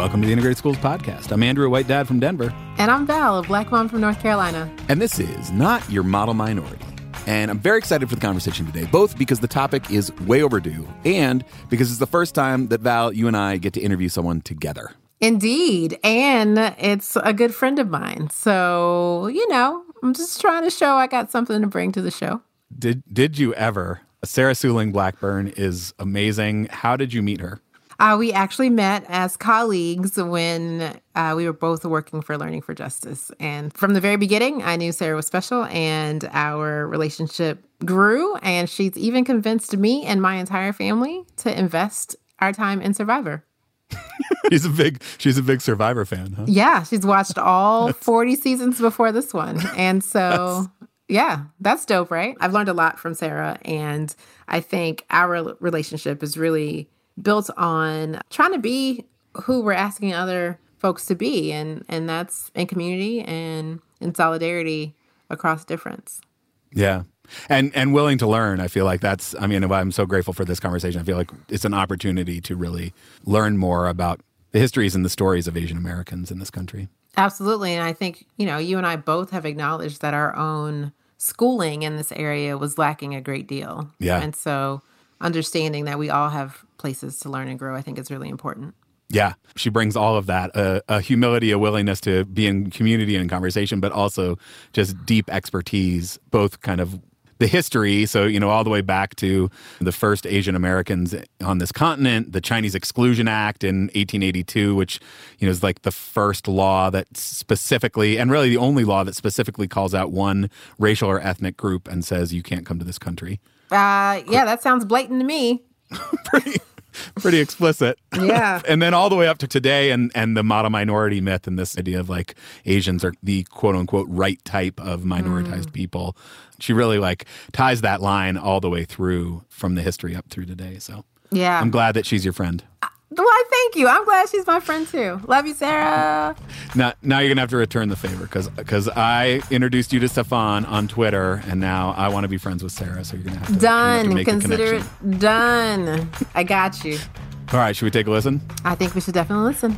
welcome to the Integrated Schools Podcast. I'm Andrew, a white dad from Denver. And I'm Val, a black mom from North Carolina. And this is Not Your Model Minority. And I'm very excited for the conversation today, both because the topic is way overdue and because it's the first time that Val, you and I get to interview someone together. Indeed. And it's a good friend of mine. So, you know, I'm just trying to show I got something to bring to the show. Did did you ever? Sarah Soonling Blackburn is amazing. How did you meet her? Uh, we actually met as colleagues when uh, we were both working for Learning for Justice. And from the very beginning, I knew Sarah was special, and our relationship grew. And she's even convinced me and my entire family to invest our time in Survivor. she's a big she's a big Survivor fan, huh? Yeah, she's watched all 40 seasons before this one. And so yeah, that's dope, right? I've learned a lot from Sarah and I think our relationship is really built on trying to be who we're asking other folks to be and and that's in community and in solidarity across difference. Yeah. And and willing to learn. I feel like that's I mean, I'm so grateful for this conversation. I feel like it's an opportunity to really learn more about the histories and the stories of Asian Americans in this country. Absolutely. And I think, you know, you and I both have acknowledged that our own schooling in this area was lacking a great deal. Yeah. And so understanding that we all have places to learn and grow, I think is really important. Yeah, she brings all of that uh, a humility, a willingness to be in community and in conversation, but also just deep expertise, both kind of the history. So, you know, all the way back to the first Asian Americans on this continent, the Chinese Exclusion Act in 1882, which, you know, is like the first law that specifically, and really the only law that specifically calls out one racial or ethnic group and says you can't come to this country. Uh, yeah, that sounds blatant to me. pretty, pretty explicit. Yeah. and then all the way up to today and and the model minority myth and this idea of like Asians are the quote unquote right type of minoritized mm. people. She really like ties that line all the way through from the history up through today. So yeah. I'm glad that she's your friend. Why, thank you. I'm glad she's my friend too. Love you, Sarah. Now, now you're gonna have to return the favor because because I introduced you to Stefan on Twitter, and now I want to be friends with Sarah. So you're gonna have to done. Have to Consider it done. I got you. All right, should we take a listen? I think we should definitely listen.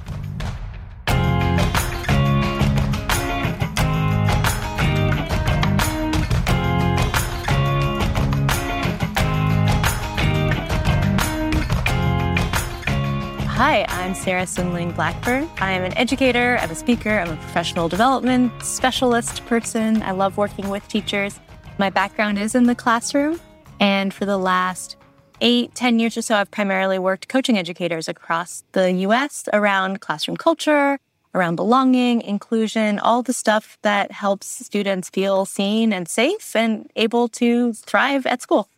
Hi, I'm Sarah Soonling Blackburn. I am an educator, I'm a speaker, I'm a professional development specialist person. I love working with teachers. My background is in the classroom, and for the last eight, ten years or so, I've primarily worked coaching educators across the US around classroom culture, around belonging, inclusion, all the stuff that helps students feel seen and safe and able to thrive at school.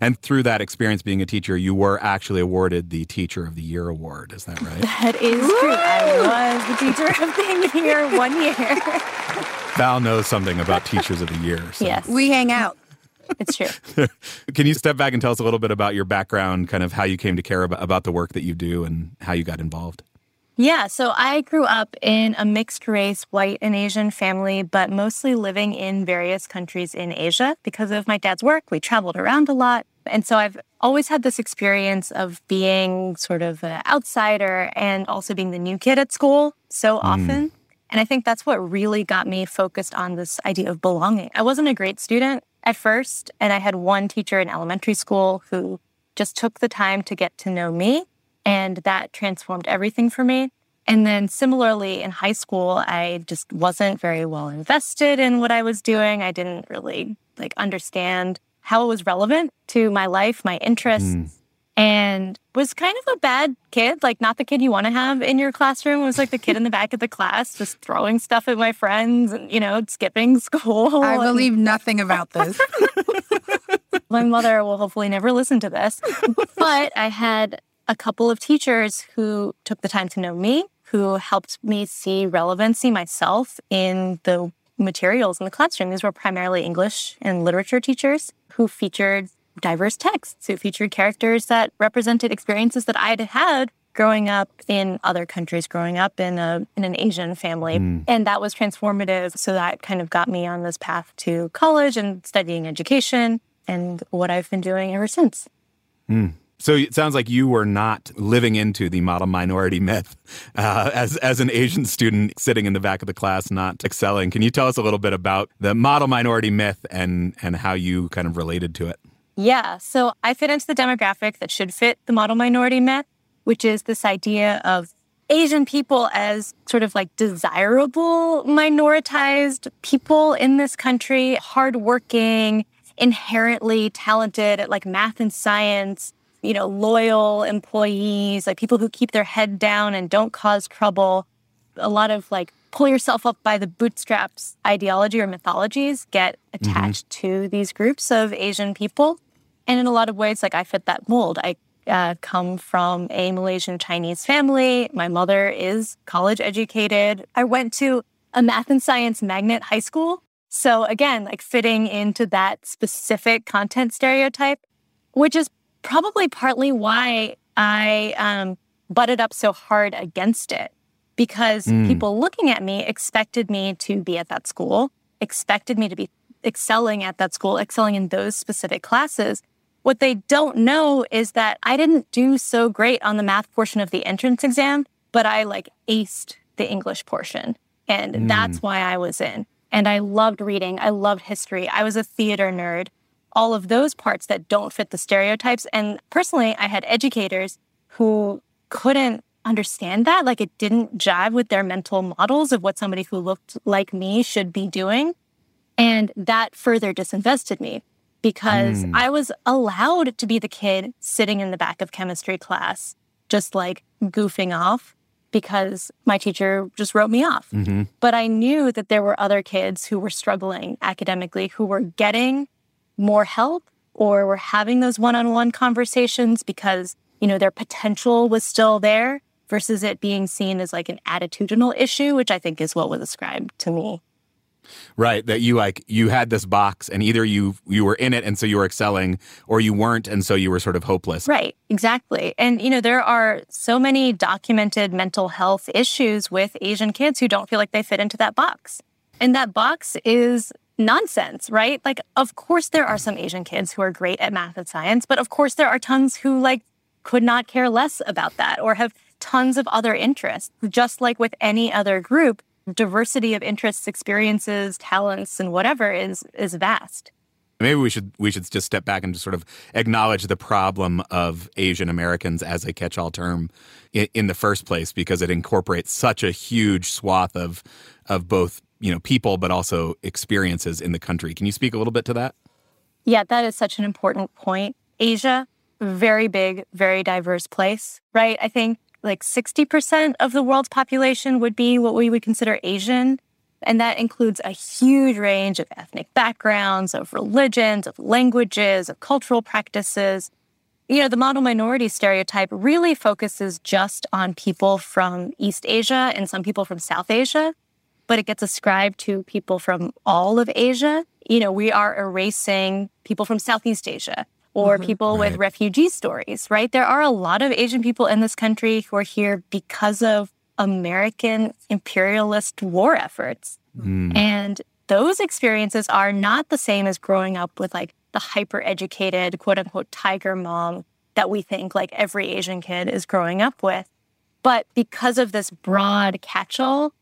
And through that experience being a teacher, you were actually awarded the Teacher of the Year award. Is that right? That is true. I was the Teacher of the Year one year. Val knows something about Teachers of the Year. So. Yes. We hang out. It's true. Can you step back and tell us a little bit about your background, kind of how you came to care about, about the work that you do and how you got involved? Yeah, so I grew up in a mixed race, white and Asian family, but mostly living in various countries in Asia. Because of my dad's work, we traveled around a lot. And so I've always had this experience of being sort of an outsider and also being the new kid at school so mm. often. And I think that's what really got me focused on this idea of belonging. I wasn't a great student at first, and I had one teacher in elementary school who just took the time to get to know me and that transformed everything for me. And then similarly in high school, I just wasn't very well invested in what I was doing. I didn't really like understand how it was relevant to my life, my interests. Mm. And was kind of a bad kid, like not the kid you want to have in your classroom. It was like the kid in the back of the class, just throwing stuff at my friends and, you know, skipping school. I believe nothing about this. my mother will hopefully never listen to this. But I had a couple of teachers who took the time to know me, who helped me see relevancy myself in the materials in the classroom. These were primarily English and literature teachers who featured diverse texts, who featured characters that represented experiences that I had had growing up in other countries, growing up in a in an Asian family. Mm. And that was transformative. So that kind of got me on this path to college and studying education and what I've been doing ever since. Mm. So it sounds like you were not living into the model minority myth uh, as as an Asian student sitting in the back of the class, not excelling. Can you tell us a little bit about the model minority myth and and how you kind of related to it? Yeah, so I fit into the demographic that should fit the model minority myth, which is this idea of Asian people as sort of like desirable minoritized people in this country, hardworking, inherently talented at like math and science, you know, loyal employees, like people who keep their head down and don't cause trouble. A lot of like pull yourself up by the bootstraps ideology or mythologies get attached mm-hmm. to these groups of Asian people. And in a lot of ways, like I fit that mold. I uh, come from a Malaysian Chinese family. My mother is college educated. I went to a math and science magnet high school. So again, like fitting into that specific content stereotype, which is probably partly why I um, butted up so hard against it because mm. people looking at me expected me to be at that school, expected me to be excelling at that school, excelling in those specific classes. What they don't know is that I didn't do so great on the math portion of the entrance exam, but I like aced the English portion. And mm. that's why I was in. And I loved reading. I loved history. I was a theater nerd. All of those parts that don't fit the stereotypes. And personally, I had educators who couldn't understand that. Like it didn't jive with their mental models of what somebody who looked like me should be doing. And that further disinvested me because mm. I was allowed to be the kid sitting in the back of chemistry class, just like goofing off because my teacher just wrote me off. Mm-hmm. But I knew that there were other kids who were struggling academically who were getting more help or were having those one on one conversations because, you know, their potential was still there versus it being seen as like an attitudinal issue, which I think is what was ascribed to me. Right, that you like you had this box and either you you were in it and so you were excelling or you weren't and so you were sort of hopeless. Right, exactly. And you know, there are so many documented mental health issues with Asian kids who don't feel like they fit into that box. And that box is nonsense, right? Like of course there are some Asian kids who are great at math and science, but of course there are tons who like could not care less about that or have tons of other interests. Just like with any other group, diversity of interests, experiences, talents, and whatever is is vast. Maybe we should we should just step back and just sort of acknowledge the problem of Asian Americans as a catch-all term in, in the first place because it incorporates such a huge swath of of both you know people but also experiences in the country. Can you speak a little bit to that? Yeah, that is such an important point. Asia, very big, very diverse place, right? I think like 60% of the world's population would be what we would consider Asian. And that includes a huge range of ethnic backgrounds, of religions, of languages, of cultural practices. You know, the model minority stereotype really focuses just on people from East Asia and some people from South Asia, but it gets ascribed to people from all of Asia. You know, we are erasing people from Southeast Asia, or mm-hmm. people right. with refugee stories, right? There are a lot of Asian people in this country who are here because of American imperialist war efforts. Mm. And those experiences are not the same as growing up with like the hyper educated, quote unquote, tiger mom that we think like every Asian kid is growing up with. But because of this broad catch all,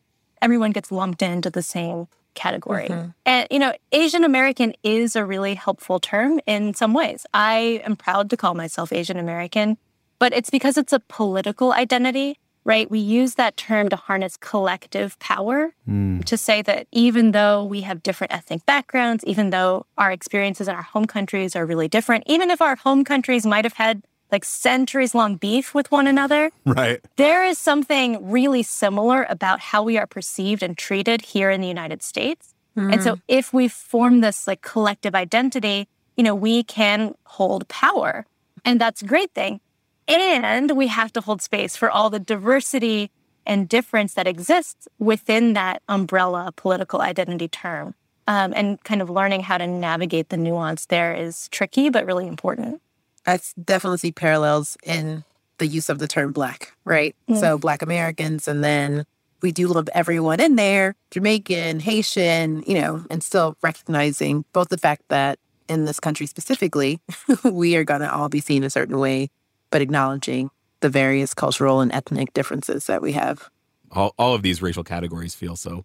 everyone gets lumped into the same category. Mm-hmm. And, you know, Asian American is a really helpful term in some ways. I am proud to call myself Asian American, but it's because it's a political identity, right? We use that term to harness collective power mm. to say that even though we have different ethnic backgrounds, even though our experiences in our home countries are really different, even if our home countries might have had like centuries long beef with one another. Right. There is something really similar about how we are perceived and treated here in the United States. Mm. And so hmm. if we form this like collective identity, you know, we can hold power. And that's a great thing. And we have to hold space for all the diversity and difference that exists within that umbrella political identity term. Um, and kind of learning how to navigate the nuance there is tricky, but really important. I definitely see parallels in the use of the term black, right? Mm. So black Americans, and then we do lump everyone in there, Jamaican, Haitian, you know, and still recognizing both the fact that in this country specifically, we are going to all be seen a certain way but acknowledging the various cultural and ethnic differences that we have. All, all of these racial categories feel so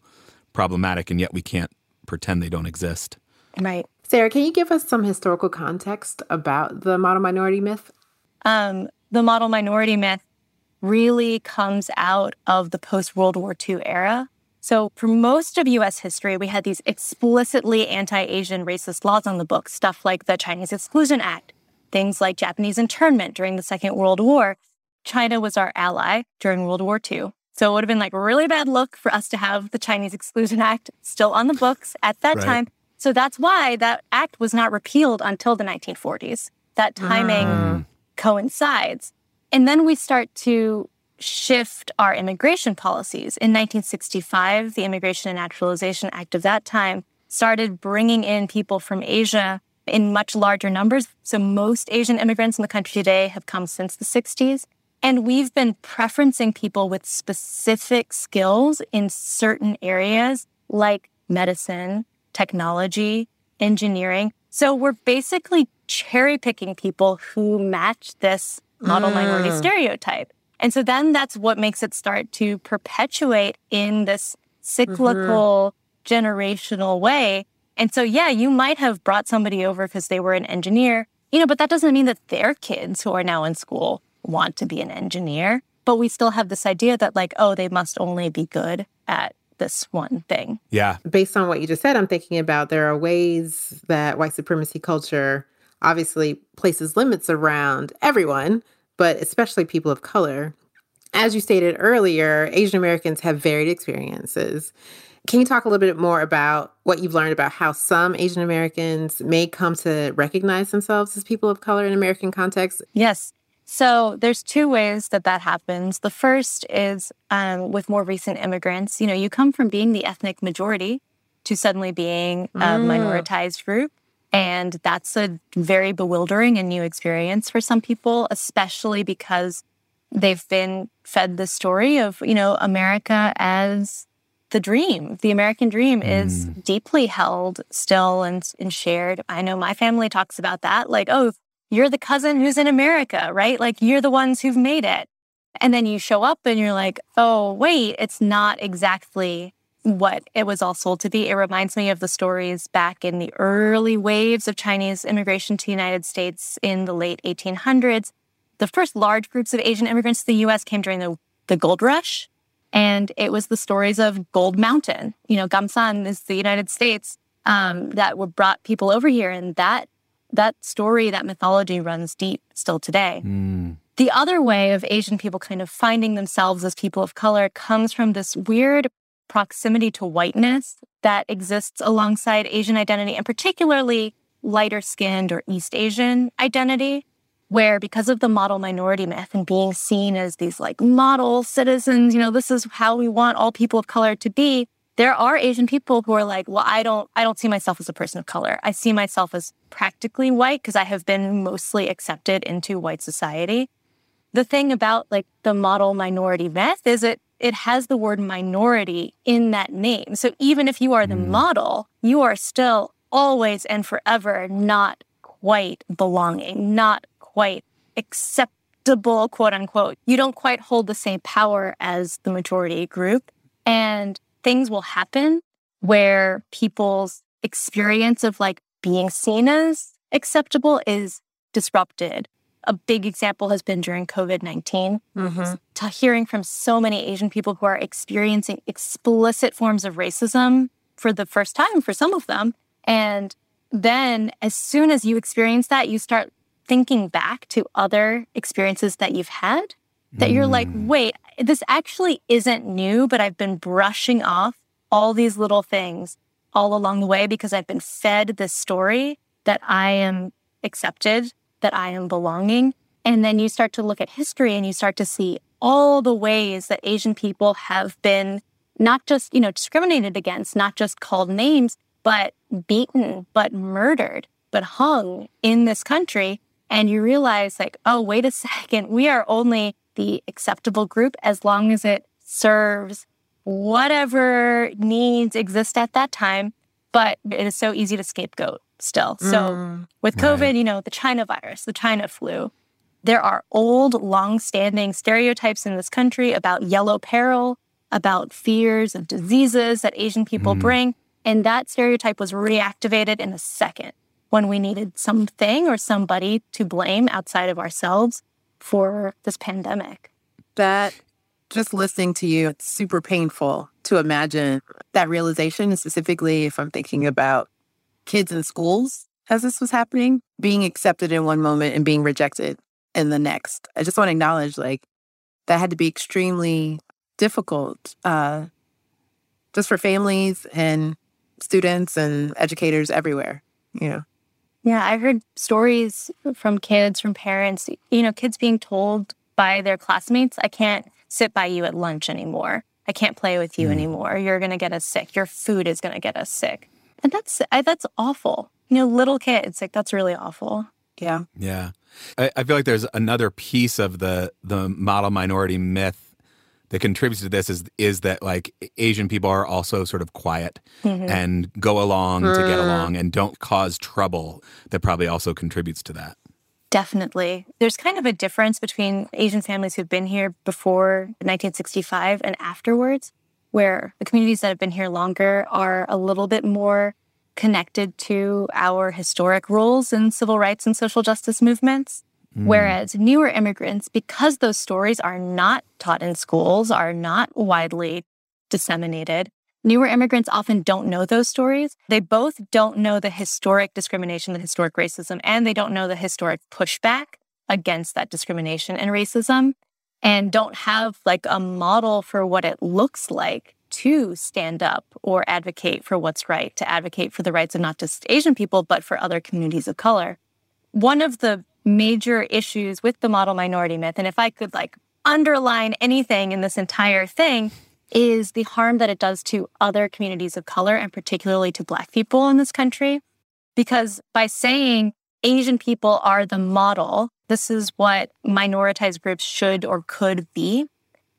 problematic, and yet we can't pretend they don't exist. Right. Sarah, can you give us some historical context about the model minority myth? Um, the model minority myth really comes out of the post World War II era. So, for most of US history, we had these explicitly anti Asian racist laws on the books, stuff like the Chinese Exclusion Act, things like Japanese internment during the Second World War. China was our ally during World War II. So, it would have been like a really bad look for us to have the Chinese Exclusion Act still on the books at that Right. time. So, that's why that act was not repealed until the 1940s. That timing mm. coincides. And then we start to shift our immigration policies. In 1965, the Immigration and Naturalization Act of that time started bringing in people from Asia in much larger numbers. So most Asian immigrants in the country today have come since the 60s. And we've been preferencing people with specific skills in certain areas like medicine, technology, engineering. So we're basically cherry picking people who match this model minority mm. stereotype. And so then that's what makes it start to perpetuate in this cyclical, mm-hmm. generational way. And so, yeah, you might have brought somebody over because they were an engineer, you know, but that doesn't mean that their kids who are now in school want to be an engineer. But we still have this idea that, like, oh, they must only be good at this one thing. Yeah. Based on what you just said, I'm thinking about there are ways that white supremacy culture obviously places limits around everyone, but especially people of color. As you stated earlier, Asian Americans have varied experiences. Can you talk a little bit more about what you've learned about how some Asian Americans may come to recognize themselves as people of color in American context? Yes. So there's two ways that that happens. The first is um, with more recent immigrants. You know, you come from being the ethnic majority to suddenly being a minoritized group. And that's a very bewildering and new experience for some people, especially because they've been fed the story of, you know, America as the dream. The American dream is deeply held still and, and shared. I know my family talks about that. Like, oh, you're the cousin who's in America, right? Like, you're the ones who've made it. And then you show up and you're like, oh, wait, it's not exactly what it was all sold to be. It reminds me of the stories back in the early waves of Chinese immigration to the United States in the late 1800s. The first large groups of Asian immigrants to the US came during the, the gold rush. And it was the stories of Gold Mountain. You know, Gamsan is the United States um, that were brought people over here. And that that story, that mythology runs deep still today. Mm. The other way of Asian people kind of finding themselves as people of color comes from this weird proximity to whiteness that exists alongside Asian identity, and particularly lighter skinned or East Asian identity, where because of the model minority myth and being seen as these like model citizens, you know, this is how we want all people of color to be. There are Asian people who are like, well, I don't, I don't see myself as a person of color. I see myself as practically white because I have been mostly accepted into white society the thing about like the model minority myth is it it has the word minority in that name. So even if you are the mm. model, you are still always and forever not quite belonging, not quite acceptable, quote unquote. You don't quite hold the same power as the majority group. And things will happen where people's experience of like being seen as acceptable is disrupted a big example has been during COVID 19. Mm-hmm. To hearing from so many Asian people who are experiencing explicit forms of racism for the first time for some of them. And then, as soon as you experience that, you start thinking back to other experiences that you've had that you're like, mm. wait, this actually isn't new, but I've been brushing off all these little things all along the way because I've been fed this story that I am accepted, that I am belonging. And then you start to look at history and you start to see all the ways that Asian people have been not just, you know, discriminated against, not just called names, but beaten, but murdered, but hung in this country. And you realize, like, oh, wait a second, we are only the acceptable group as long as it serves whatever needs exist at that time. But it is so easy to scapegoat still. So with COVID, you know, the China virus, the China flu, There are old, long-standing stereotypes in this country about yellow peril, about fears of diseases that Asian people mm. bring. And that stereotype was reactivated in a second when we needed something or somebody to blame outside of ourselves for this pandemic. That just listening to you, it's super painful to imagine that realization, specifically if I'm thinking about kids in schools as this was happening, being accepted in one moment and being rejected in the next. I just want to acknowledge like that had to be extremely difficult uh, just for families and students and educators everywhere, you know. Yeah, I heard stories from kids, from parents, you know, kids being told by their classmates, I can't sit by you at lunch anymore. I can't play with you mm. anymore. You're going to get us sick. Your food is going to get us sick. And that's I, that's awful. You know, little kids, like that's really awful. Yeah. Yeah. I, I feel like there's another piece of the the model minority myth that contributes to this is is that like Asian people are also sort of quiet mm-hmm. and go along mm. to get along and don't cause trouble. That probably also contributes to that. Definitely. There's kind of a difference between Asian families who've been here before 1965 and afterwards, where the communities that have been here longer are a little bit more connected to our historic roles in civil rights and social justice movements. Mm. Whereas newer immigrants, because those stories are not taught in schools, are not widely disseminated, newer immigrants often don't know those stories. They both don't know the historic discrimination, the historic racism, and they don't know the historic pushback against that discrimination and racism, and don't have like a model for what it looks like to stand up or advocate for what's right, to advocate for the rights of not just Asian people, but for other communities of color. One of the major issues with the model minority myth, and if I could like underline anything in this entire thing, is the harm that it does to other communities of color and particularly to Black people in this country. Because by saying Asian people are the model, this is what minoritized groups should or could be,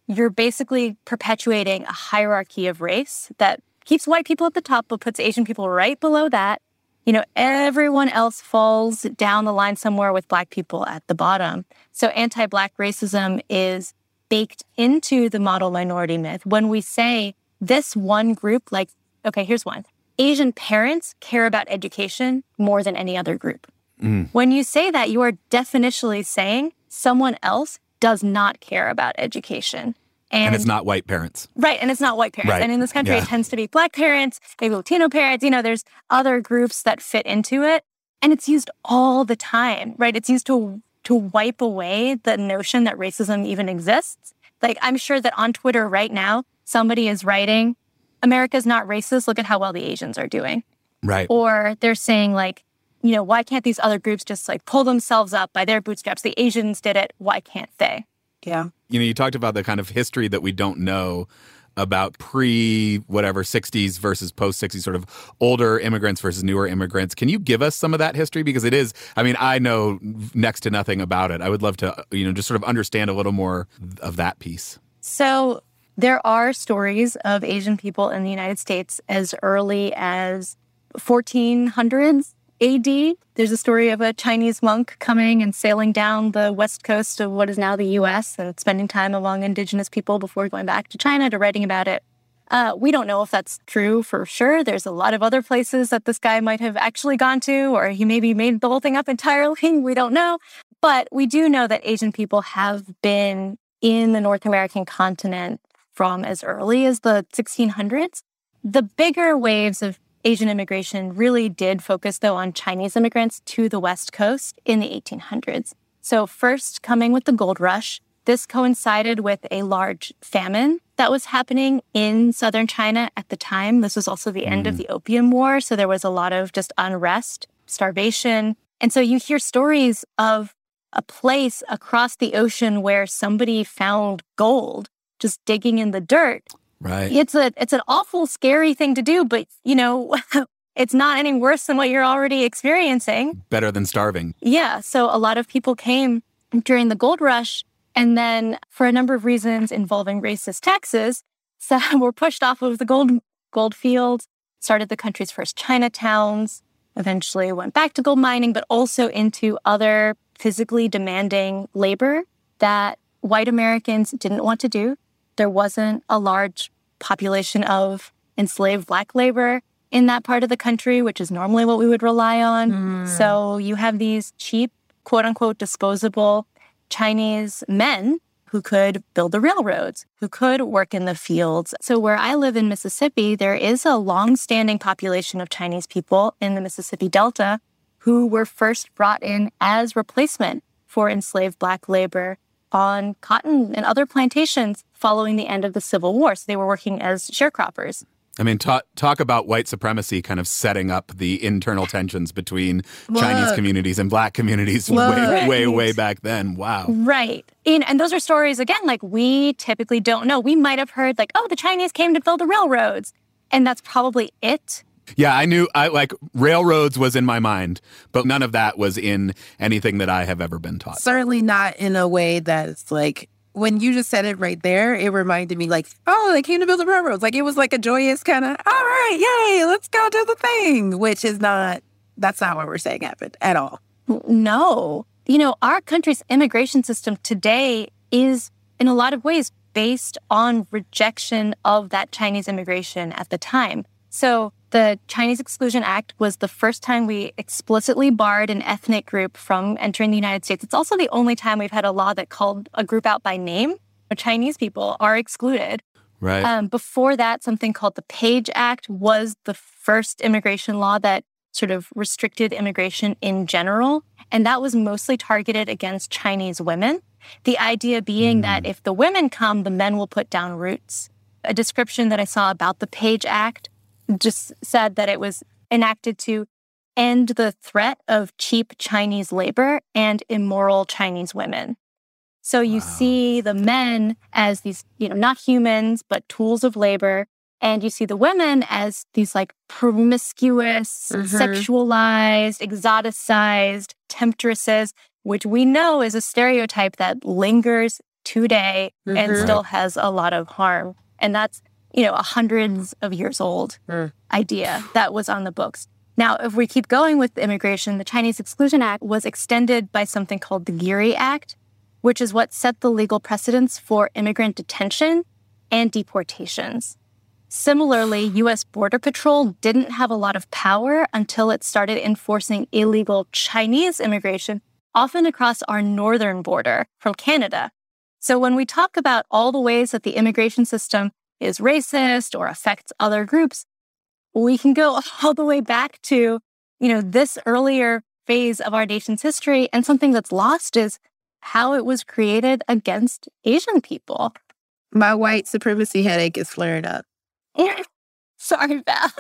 you're basically perpetuating a hierarchy of race that keeps white people at the top but puts Asian people right below that you know, everyone else falls down the line somewhere with Black people at the bottom. So anti Black racism is baked into the model minority myth when we say this one group, like, okay, here's one Asian parents care about education more than any other group. Mm. When you say that, you are definitionally saying someone else does not care about education. And, and, it's not white parents. Right. And it's not white parents. Right. And in this country, yeah. it tends to be black parents, maybe Latino parents. You know, there's other groups that fit into it. And it's used all the time, right? It's used to to wipe away the notion that racism even exists. Like I'm sure that on Twitter right now, somebody is writing, America's not racist. Look at how well the Asians are doing. Right. Or they're saying like, you know, why can't these other groups just like pull themselves up by their bootstraps? The Asians did it. Why can't they? Yeah. You know, you talked about the kind of history that we don't know about pre whatever 60s versus post 60s sort of older immigrants versus newer immigrants. Can you give us some of that history because it is I mean, I know next to nothing about it. I would love to, you know, just sort of understand a little more of that piece. So, there are stories of Asian people in the United States as early as 1400s AD, there's a story of a Chinese monk coming and sailing down the west coast of what is now the US and spending time among indigenous people before going back to China to writing about it. Uh, we don't know if that's true for sure. There's a lot of other places that this guy might have actually gone to, or he maybe made the whole thing up entirely. We don't know. But we do know that Asian people have been in the North American continent from as early as the 1600s. The bigger waves of Asian immigration really did focus, though, on Chinese immigrants to the West Coast in the 1800s. So, first coming with the gold rush, this coincided with a large famine that was happening in southern China at the time. This was also the end mm. of the Opium War. So, there was a lot of just unrest, starvation. And so, you hear stories of a place across the ocean where somebody found gold just digging in the dirt Right. It's a it's an awful scary thing to do, but you know, it's not any worse than what you're already experiencing. Better than starving. Yeah, so a lot of people came during the gold rush and then for a number of reasons involving racist taxes, so were pushed off of the gold gold fields, started the country's first Chinatowns, eventually went back to gold mining, but also into other physically demanding labor that white Americans didn't want to do. There wasn't a large population of enslaved black labor in that part of the country, which is normally what we would rely on. Mm. So you have these cheap, quote unquote, disposable Chinese men who could build the railroads, who could work in the fields. So, where I live in Mississippi, there is a long-standing population of Chinese people in the Mississippi Delta who were first brought in as replacement for enslaved Black labor on cotton and other plantations following the end of the Civil War. So, they were working as sharecroppers. I mean, talk talk about white supremacy kind of setting up the internal tensions between Look. Chinese communities and black communities Look. way, way, way back then. Wow. Right. And, and those are stories, again, like we typically don't know. We might have heard, like, oh, the Chinese came to build the railroads. And that's probably it. Yeah, I knew I like railroads was in my mind, but none of that was in anything that I have ever been taught. Certainly not in a way that's like when you just said it right there, it reminded me like, oh, they came to build the railroads. Like it was like a joyous kind of, all right, yay, let's go do the thing, which is not, that's not what we're saying happened at all. No. You know, our country's immigration system today is in a lot of ways based on rejection of that Chinese immigration at the time. So the Chinese Exclusion Act was the first time we explicitly barred an ethnic group from entering the United States. It's also the only time we've had a law that called a group out by name. Chinese people are excluded. Right. Um, before that, something called the Page Act was the first immigration law that sort of restricted immigration in general. And that was mostly targeted against Chinese women. The idea being mm. that if the women come, the men will put down roots. A description that I saw about the Page Act just said that it was enacted to end the threat of cheap Chinese labor and immoral Chinese women. So you wow. see the men as these, you know, not humans, but tools of labor. And you see the women as these like promiscuous, mm-hmm. sexualized, exoticized temptresses, which we know is a stereotype that lingers today mm-hmm. and still has a lot of harm. And that's you know, a hundreds of years old mm. idea that was on the books. Now, if we keep going with immigration, the Chinese Exclusion Act was extended by something called the Geary Act, which is what set the legal precedents for immigrant detention and deportations. Similarly, US Border Patrol didn't have a lot of power until it started enforcing illegal Chinese immigration, often across our northern border from Canada. So when we talk about all the ways that the immigration system is racist or affects other groups, we can go all the way back to, you know, this earlier phase of our nation's history. And something that's lost is how it was created against Asian people. My white supremacy headache is flaring up. Sorry, Val.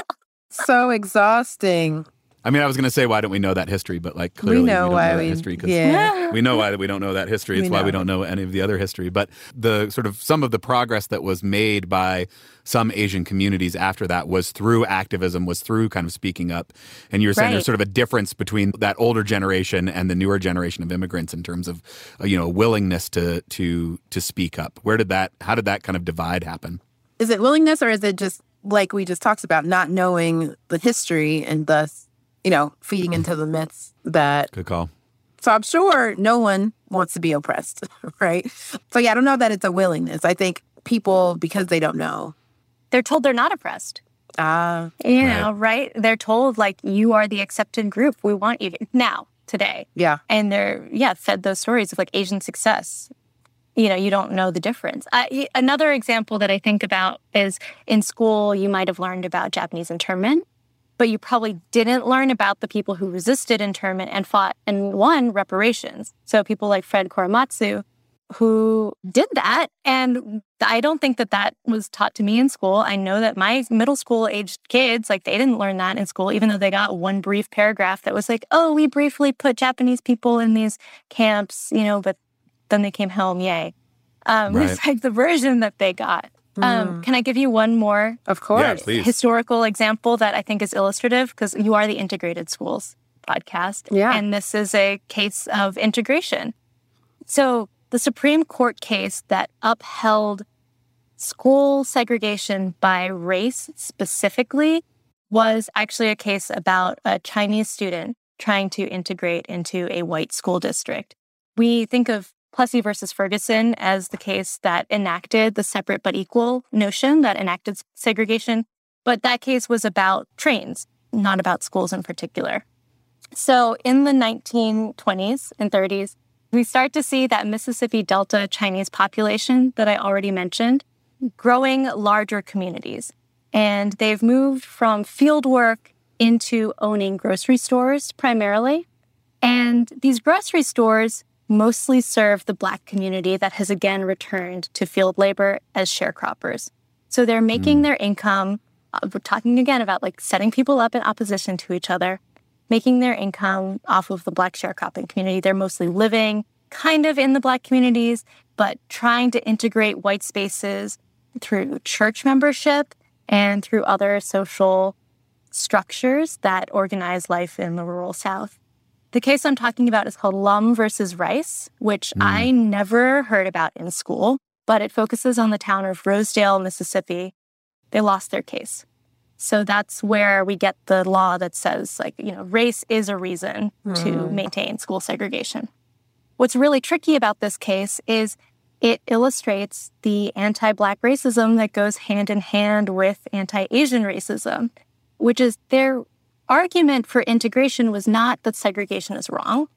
so exhausting. I mean, I was going to say, why don't we know that history? But like, clearly, we know why know we, history because yeah. we know why we don't know that history. It's why we don't know any of the other history. But the sort of some of the progress that was made by some Asian communities after that was through activism, was through kind of speaking up. And you were saying right. there's sort of a difference between that older generation and the newer generation of immigrants in terms of, uh, you know, willingness to to to speak up. Where did that? How did that kind of divide happen? Is it willingness, or is it just like we just talked about, not knowing the history and thus you know, feeding into the myths that. Good call. So I'm sure no one wants to be oppressed, right? So yeah, I don't know that it's a willingness. I think people, because they don't know, they're told they're not oppressed. Ah, uh, you right. know, right? They're told like you are the accepted group. We want you now today. Yeah, and they're yeah fed those stories of like Asian success. You know, you don't know the difference. Uh, another example that I think about is in school, you might have learned about Japanese internment but you probably didn't learn about the people who resisted internment and fought and won reparations. So people like Fred Korematsu, who did that. And I don't think that that was taught to me in school. I know that my middle school aged kids, like they didn't learn that in school, even though they got one brief paragraph that was like, oh, we briefly put Japanese people in these camps, you know, but then they came home, yay. Um, right. It's like the version that they got. Um, mm. can I give you one more? Of course. Yeah, historical example that I think is illustrative because you are the Integrated Schools podcast. Yeah. And this is a case of integration. So the Supreme Court case that upheld school segregation by race specifically was actually a case about a Chinese student trying to integrate into a white school district. We think of Plessy versus Ferguson as the case that enacted the separate but equal notion that enacted segregation. But that case was about trains, not about schools in particular. So in the 1920s and 30s, we start to see that Mississippi Delta Chinese population that I already mentioned growing larger communities. And they've moved from field work into owning grocery stores primarily. And these grocery stores mostly serve the Black community that has again returned to field labor as sharecroppers. So they're making mm. their income. Uh, we're talking again about like setting people up in opposition to each other, making their income off of the Black sharecropping community. They're mostly living kind of in the Black communities, but trying to integrate white spaces through church membership and through other social structures that organize life in the rural South. The case I'm talking about is called Lum versus Rice, which mm. I never heard about in school, but it focuses on the town of Rosedale, Mississippi. They lost their case. So that's where we get the law that says, like, you know, race is a reason mm. to maintain school segregation. What's really tricky about this case is it illustrates the anti Black racism that goes hand in hand with anti Asian racism, which is their argument for integration was not that segregation is wrong.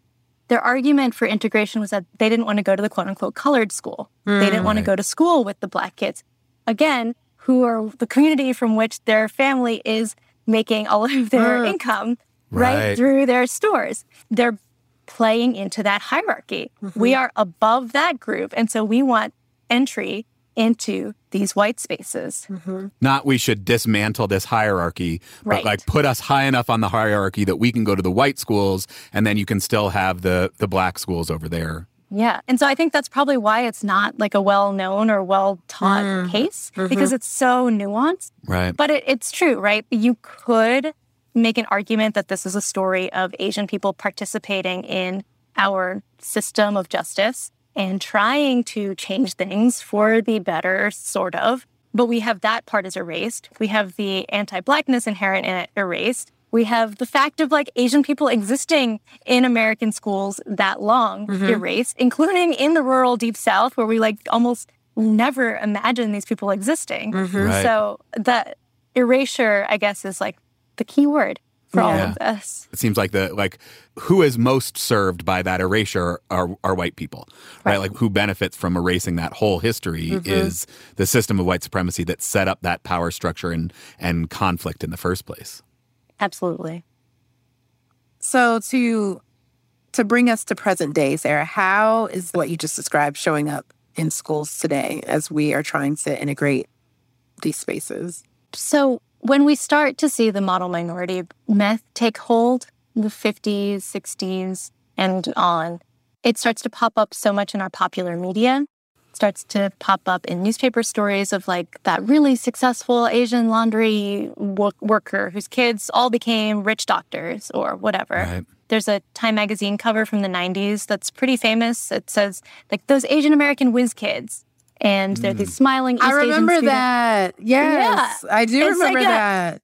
Their argument for integration was that they didn't want to go to the quote unquote colored school. Mm, they didn't want to go to school with the Black kids. Again, who are the community from which their family is making all of their mm. income right. right through their stores. They're playing into that hierarchy. Mm-hmm. We are above that group. And so we want entry into these white spaces. Mm-hmm. Not we should dismantle this hierarchy, but right. like put us high enough on the hierarchy that we can go to the white schools and then you can still have the the black schools over there. Yeah. And so I think that's probably why it's not like a well known or well taught mm. case mm-hmm. because it's so nuanced. Right. But it, it's true, right? You could make an argument that this is a story of Asian people participating in our system of justice and trying to change things for the better, sort of. But we have that part is erased. We have the anti Blackness inherent in it erased. We have the fact of like Asian people existing in American schools that long mm-hmm. erased, including in the rural deep South where we like almost never imagine these people existing. Mm-hmm. Right. So the erasure, I guess, is like the key word for yeah. all of this. It seems like the like who is most served by that erasure are, are white people, right. right? Like who benefits from erasing that whole history mm-hmm. is the system of white supremacy that set up that power structure and and conflict in the first place. Absolutely. So to to bring us to present day, Sarah, how is what you just described showing up in schools today as we are trying to integrate these spaces? So when we start to see the model minority myth take hold in the 50s, 60s, and on, it starts to pop up so much in our popular media. It starts to pop up in newspaper stories of like that really successful Asian laundry wo- worker whose kids all became rich doctors or whatever. Right. There's a Time magazine cover from the 90s that's pretty famous. It says, like, those Asian American whiz kids and they're these mm. smiling East I remember Asian that. Yes, yeah. I do it's remember like that.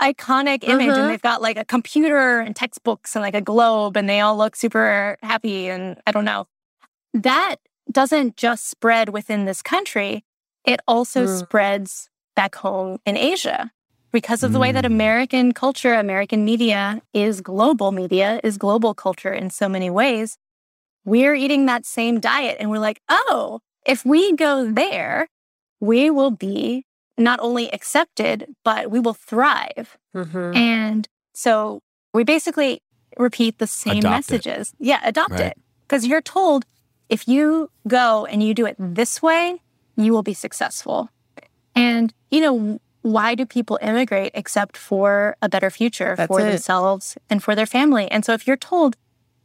Iconic image, uh-huh. and they've got like a computer and textbooks and like a globe, and they all look super happy. And I don't know. That doesn't just spread within this country, it also mm. spreads back home in Asia because of the way that mm. American culture, American media is global media, is global culture in so many ways. We're eating that same diet and we're like, oh, if we go there, we will be not only accepted, but we will thrive. Mm-hmm. And so we basically repeat the same adopt messages. It. Yeah, adopt right. it. Because you're told if you go and you do it this way, you will be successful. And, you know, why do people immigrate except for a better future That's for it. themselves and for their family? And so if you're told,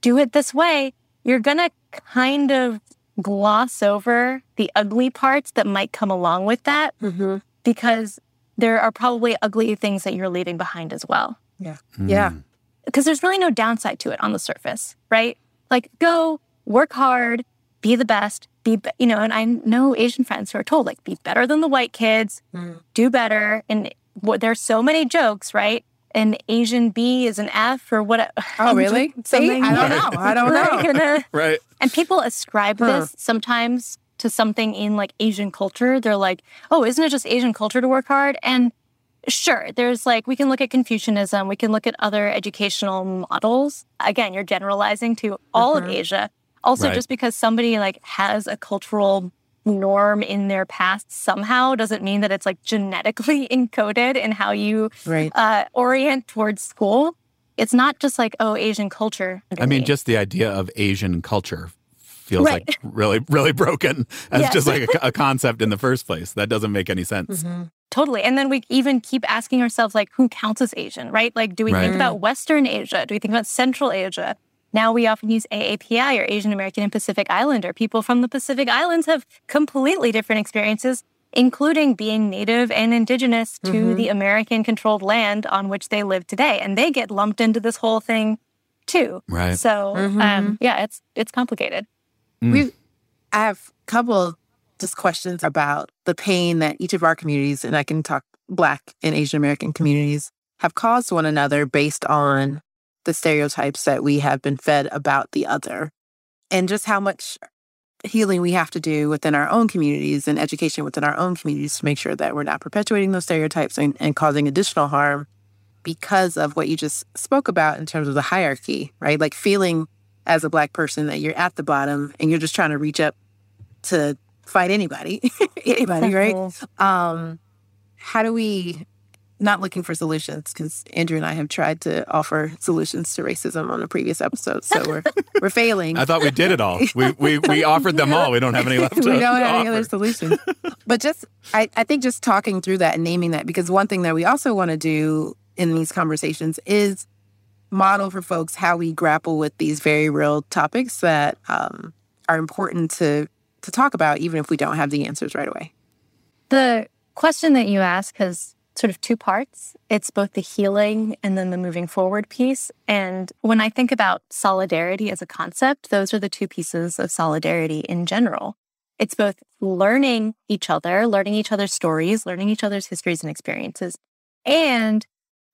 do it this way, you're going to kind of gloss over the ugly parts that might come along with that mm-hmm. because there are probably ugly things that you're leaving behind as well. Yeah. Mm. Yeah. Because there's really no downside to it on the surface, right? Like, go work hard, be the best, be, you know, and I know Asian friends who are told, like, be better than the white kids, mm. do better. And there's so many jokes, right? An Asian B is an F or what? Oh, really? Something. I don't know. I don't know. right. And people ascribe huh. this sometimes to something in like Asian culture. They're like, oh, isn't it just Asian culture to work hard? And sure, there's like, we can look at Confucianism, we can look at other educational models. Again, you're generalizing to all mm-hmm. of Asia. Also, right. just because somebody like has a cultural norm in their past somehow doesn't mean that it's like genetically encoded in how you right. uh, orient towards school. It's not just like, oh, Asian culture. I mean, just the idea of Asian culture feels right. like really, really broken as yes. just like a, a, concept in the first place. That doesn't make any sense. Mm-hmm. Totally. And then we even keep asking ourselves, like, who counts as Asian, right? Like, do we right. think about Western Asia? Do we think about Central Asia? Now we often use AAPI or Asian American and Pacific Islander. People from the Pacific Islands have completely different experiences, including being native and indigenous to mm-hmm. the American controlled land on which they live today. And they get lumped into this whole thing too. Right. So mm-hmm. um, yeah, it's it's complicated. Mm. We I have a couple just questions about the pain that each of our communities, and I can talk Black and Asian American communities, have caused one another based on the stereotypes that we have been fed about the other and just how much healing we have to do within our own communities and education within our own communities to make sure that we're not perpetuating those stereotypes and, and causing additional harm because of what you just spoke about in terms of the hierarchy, right? Like feeling as a Black person that you're at the bottom and you're just trying to reach up to fight anybody, anybody, right? Um, how do we not looking for solutions because Andrew and I have tried to offer solutions to racism on a previous episode, so we're we're failing. I thought we did it all. We we, we offered them all. We don't have any left. we don't have any other solutions. But just I, I think just talking through that and naming that because one thing that we also want to do in these conversations is model for folks how we grapple with these very real topics that um, are important to to talk about, even if we don't have the answers right away. The question that you ask has sort of two parts. It's both the healing and then the moving forward piece. And when I think about solidarity as a concept, those are the two pieces of solidarity in general. It's both learning each other, learning each other's stories, learning each other's histories and experiences, and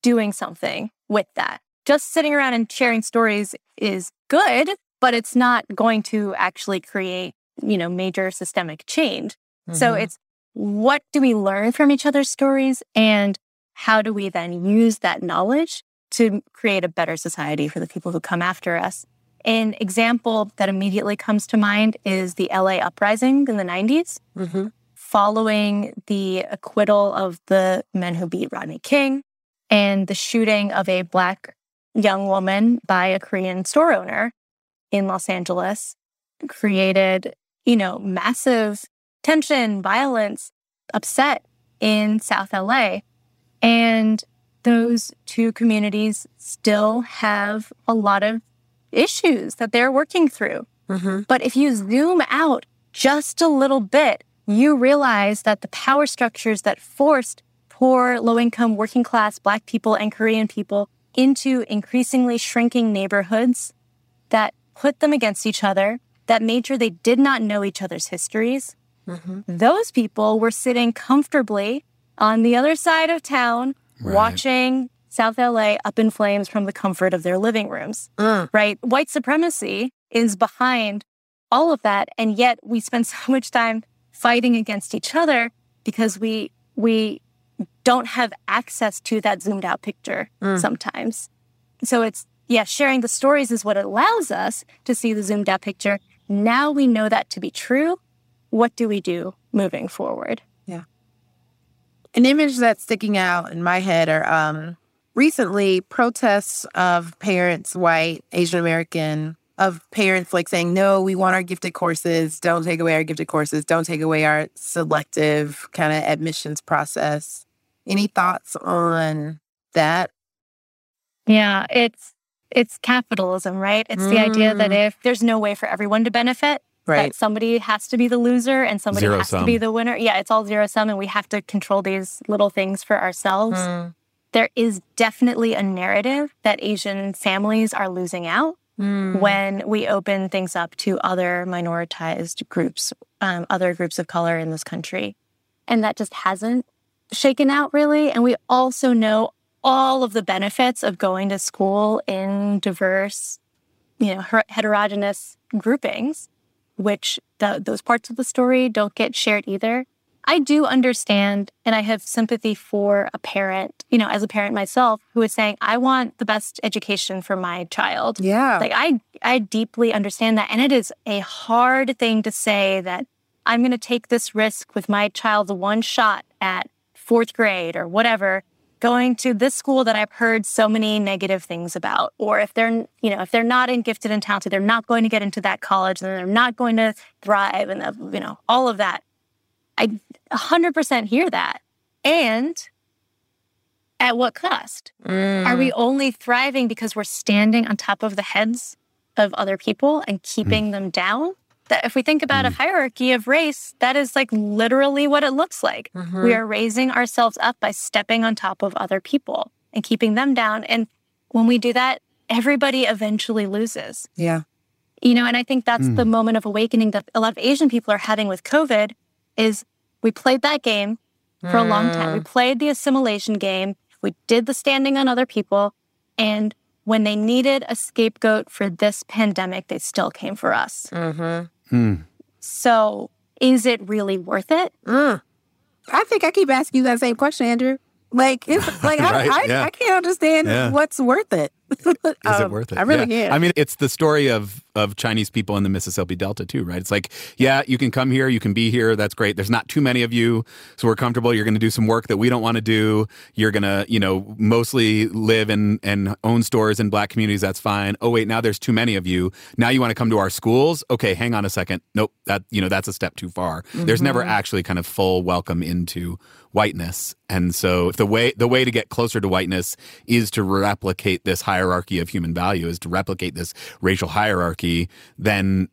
doing something with that. Just sitting around and sharing stories is good, but it's not going to actually create, you know, major systemic change. Mm-hmm. So it's what do we learn from each other's stories and how do we then use that knowledge to create a better society for the people who come after us an example that immediately comes to mind is the LA uprising in the 90s, mm-hmm. following the acquittal of the men who beat Rodney King and the shooting of a Black young woman by a Korean store owner in Los Angeles created, you know, massive tension, violence, upset in South LA. And those two communities still have a lot of issues that they're working through. Mm-hmm. But if you zoom out just a little bit, you realize that the power structures that forced poor, low income, working class Black people and Korean people into increasingly shrinking neighborhoods that put them against each other, that made sure they did not know each other's histories, Mm-hmm. Those people were sitting comfortably on the other side of town right. watching South LA up in flames from the comfort of their living rooms. Mm. Right? White supremacy is behind all of that and yet we spend so much time fighting against each other because we we don't have access to that zoomed out picture mm. sometimes. So it's yeah, sharing the stories is what allows us to see the zoomed out picture. Now we know that to be true what do we do moving forward? Yeah. An image that's sticking out in my head are um, recently protests of parents, white, Asian American, of parents like saying, no, we want our gifted courses. Don't take away our gifted courses. Don't take away our selective kind of admissions process. Any thoughts on that? Yeah, it's it's capitalism, right? It's mm. the idea that mm. if there's no way for everyone to benefit, Right. That somebody has to be the loser and somebody zero has sum. to be the winner. Yeah, it's all zero sum, and we have to control these little things for ourselves. Mm. There is definitely a narrative that Asian families are losing out mm. when we open things up to other minoritized groups, um, other groups of color in this country. And that just hasn't shaken out really. And we also know all of the benefits of going to school in diverse, you know, heterogeneous groupings, which the, those parts of the story don't get shared either. I do understand and I have sympathy for a parent, you know, as a parent myself who is saying, I want the best education for my child. Yeah. Like I I deeply understand that. And it is a hard thing to say that I'm gonna take this risk with my child's one shot at fourth grade or whatever, going to this school that I've heard so many negative things about. Or if they're, you know, if they're not in gifted and talented, they're not going to get into that college and they're not going to thrive and, you know, all of that I 100% hear that. And at what cost? Mm. Are we only thriving because we're standing on top of the heads of other people and keeping mm. them down? That if we think about mm. a hierarchy of race, that is like literally what it looks like. Mm-hmm. We are raising ourselves up by stepping on top of other people and keeping them down. And when we do that, everybody eventually loses. Yeah. You know, and I think that's the mm. moment of awakening that a lot of Asian people are having with COVID is we played that game for a long time. We mm. played the assimilation game. We did the standing on other people. And when they needed a scapegoat for this pandemic, they still came for us. Mm-hmm. Mm. So is it really worth it? Mm. I think I keep asking you that same question, Andrew. Like, it's like right? I, I, yeah. I, can't understand yeah. what's worth it. Is um, it worth it? I really yeah. can't. I mean, it's the story of of Chinese people in the Mississippi Delta too, right? It's like, yeah, you can come here, you can be here, that's great. There's not too many of you, so we're comfortable. You're going to do some work that we don't want to do. You're going to, you know, mostly live and and own stores in black communities. That's fine. Oh wait, now there's too many of you. Now you want to come to our schools? Okay, hang on a second. Nope, that you know that's a step too far. Mm-hmm. There's never mm-hmm. actually kind of full welcome into whiteness. And so the way the way to get closer to whiteness is to replicate this hierarchy of human value, is to replicate this racial hierarchy, then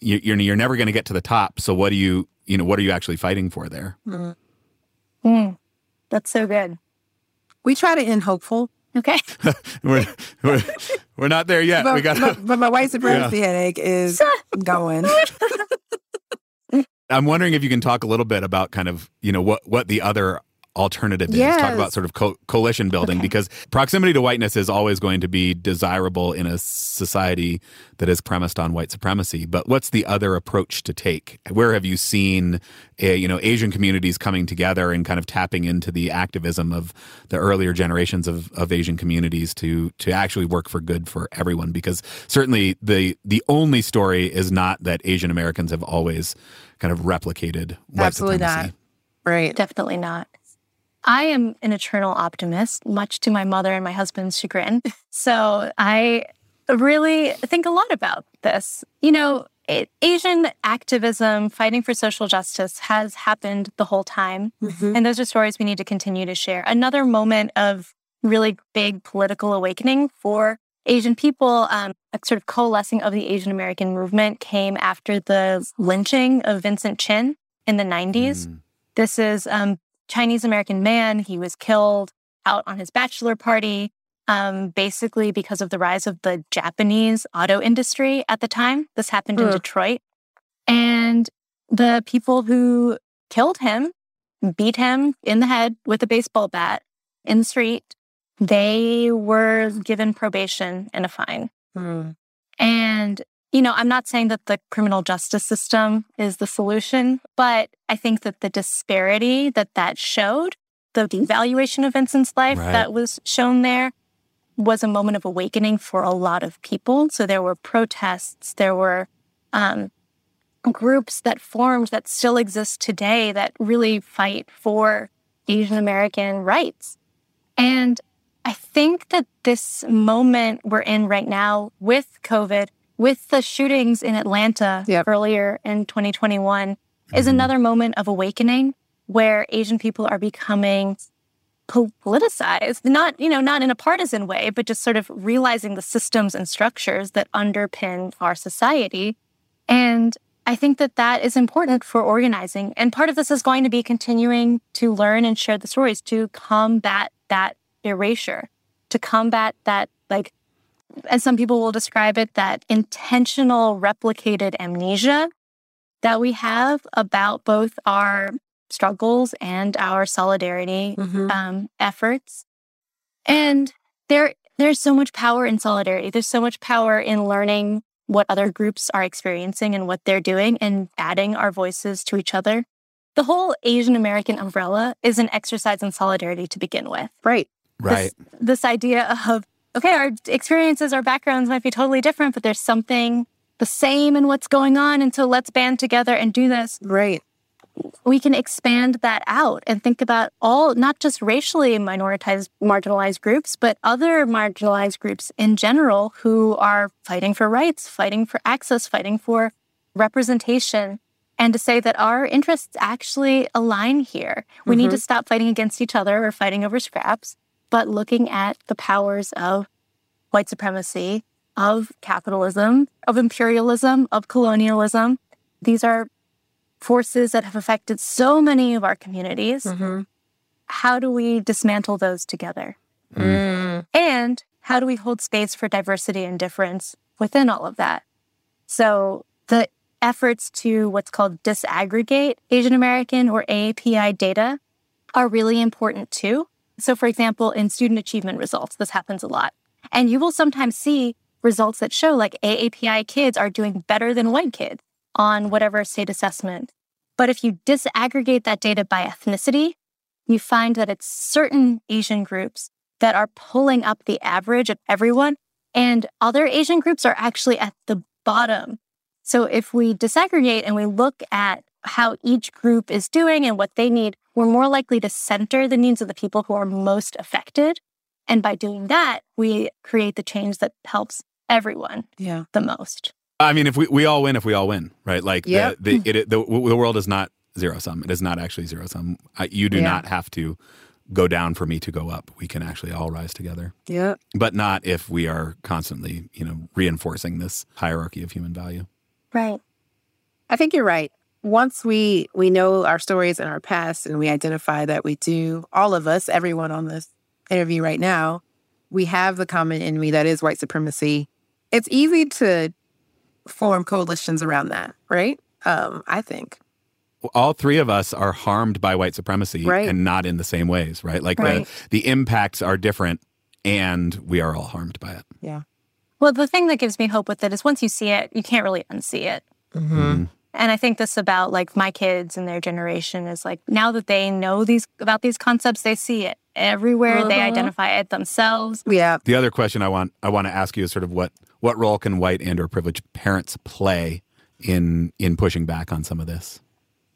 you're you're never going to get to the top. So what do you you know what are you actually fighting for there? Mm. Mm. That's so good. We try to end hopeful. Okay. we're, we're, we're not there yet. But, we got but, but, my white supremacy yeah. headache is going. I'm wondering if you can talk a little bit about kind of, you know, what what the other alternative yes. is. Talk about sort of co- coalition building okay. because proximity to whiteness is always going to be desirable in a society that is premised on white supremacy. But what's the other approach to take? Where have you seen, uh, you know, Asian communities coming together and kind of tapping into the activism of the earlier generations of, of Asian communities to to actually work for good for everyone? Because certainly the the only story is not that Asian Americans have always kind of replicated white Absolutely supremacy. not. Right. Definitely not. I am an eternal optimist, much to my mother and my husband's chagrin. So I really think a lot about this. You know, it, Asian activism, fighting for social justice has happened the whole time. Mm-hmm. And those are stories we need to continue to share. Another moment of really big political awakening for Asian people, um, a sort of coalescing of the Asian American movement came after the lynching of Vincent Chin in the 90s. Mm. This is um, Chinese American man. He was killed out on his bachelor party, um, basically because of the rise of the Japanese auto industry at the time. This happened in Detroit. And the people who killed him, beat him in the head with a baseball bat in the street, they were given probation and a fine. Mm. And you know, I'm not saying that the criminal justice system is the solution, but I think that the disparity that that showed, the devaluation of Vincent's life right. that was shown there, was a moment of awakening for a lot of people. So there were protests, there were um, groups that formed that still exist today that really fight for Asian American rights. And I think that this moment we're in right now with COVID with the shootings in Atlanta yep. earlier in 2021 mm-hmm. is another moment of awakening where Asian people are becoming politicized, not, you know, not in a partisan way, but just sort of realizing the systems and structures that underpin our society. And I think that that is important for organizing. And part of this is going to be continuing to learn and share the stories to combat that erasure, to combat that like as some people will describe it, that intentional replicated amnesia that we have about both our struggles and our solidarity mm-hmm. um, efforts. And there there's so much power in solidarity. There's so much power in learning what other groups are experiencing and what they're doing and adding our voices to each other. The whole Asian American umbrella is an exercise in solidarity to begin with. Right. Right. This, this idea of, okay, our experiences, our backgrounds might be totally different, but there's something the same in what's going on. And so let's band together and do this. Right. We can expand that out and think about all, not just racially minoritized, marginalized groups, but other marginalized groups in general who are fighting for rights, fighting for access, fighting for representation and to say that our interests actually align here. We mm-hmm. need to stop fighting against each other or fighting over scraps but looking at the powers of white supremacy, of capitalism, of imperialism, of colonialism. These are forces that have affected so many of our communities. Mm-hmm. How do we dismantle those together? Mm. And how do we hold space for diversity and difference within all of that? So the efforts to what's called disaggregate Asian American or AAPI data are really important too. So, for example, in student achievement results, this happens a lot. And you will sometimes see results that show like AAPI kids are doing better than white kids on whatever state assessment. But if you disaggregate that data by ethnicity, you find that it's certain Asian groups that are pulling up the average of everyone, and other Asian groups are actually at the bottom. So if we disaggregate and we look at how each group is doing and what they need, we're more likely to center the needs of the people who are most affected. And by doing that, we create the change that helps everyone yeah. the most. I mean, if we, we all win, if we all win, right? Like yep. the, the, it, the, the world is not zero sum. It is not actually zero sum. You do yeah. not have to go down for me to go up. We can actually all rise together. Yeah. But not if we are constantly, you know, reinforcing this hierarchy of human value. Right. I think you're right once we we know our stories and our past and we identify that we do all of us everyone on this interview right now we have the common enemy that is white supremacy it's easy to form coalitions around that right um, i think all three of us are harmed by white supremacy right. and not in the same ways right like right. the the impacts are different and we are all harmed by it yeah well the thing that gives me hope with it is once you see it you can't really unsee it mm-hmm. Mm-hmm. And I think this about like my kids and their generation is like now that they know these about these concepts, they see it everywhere. Uh-huh. They identify it themselves. Yeah. The other question I want I want to ask you is sort of what what role can white and or privileged parents play in in pushing back on some of this?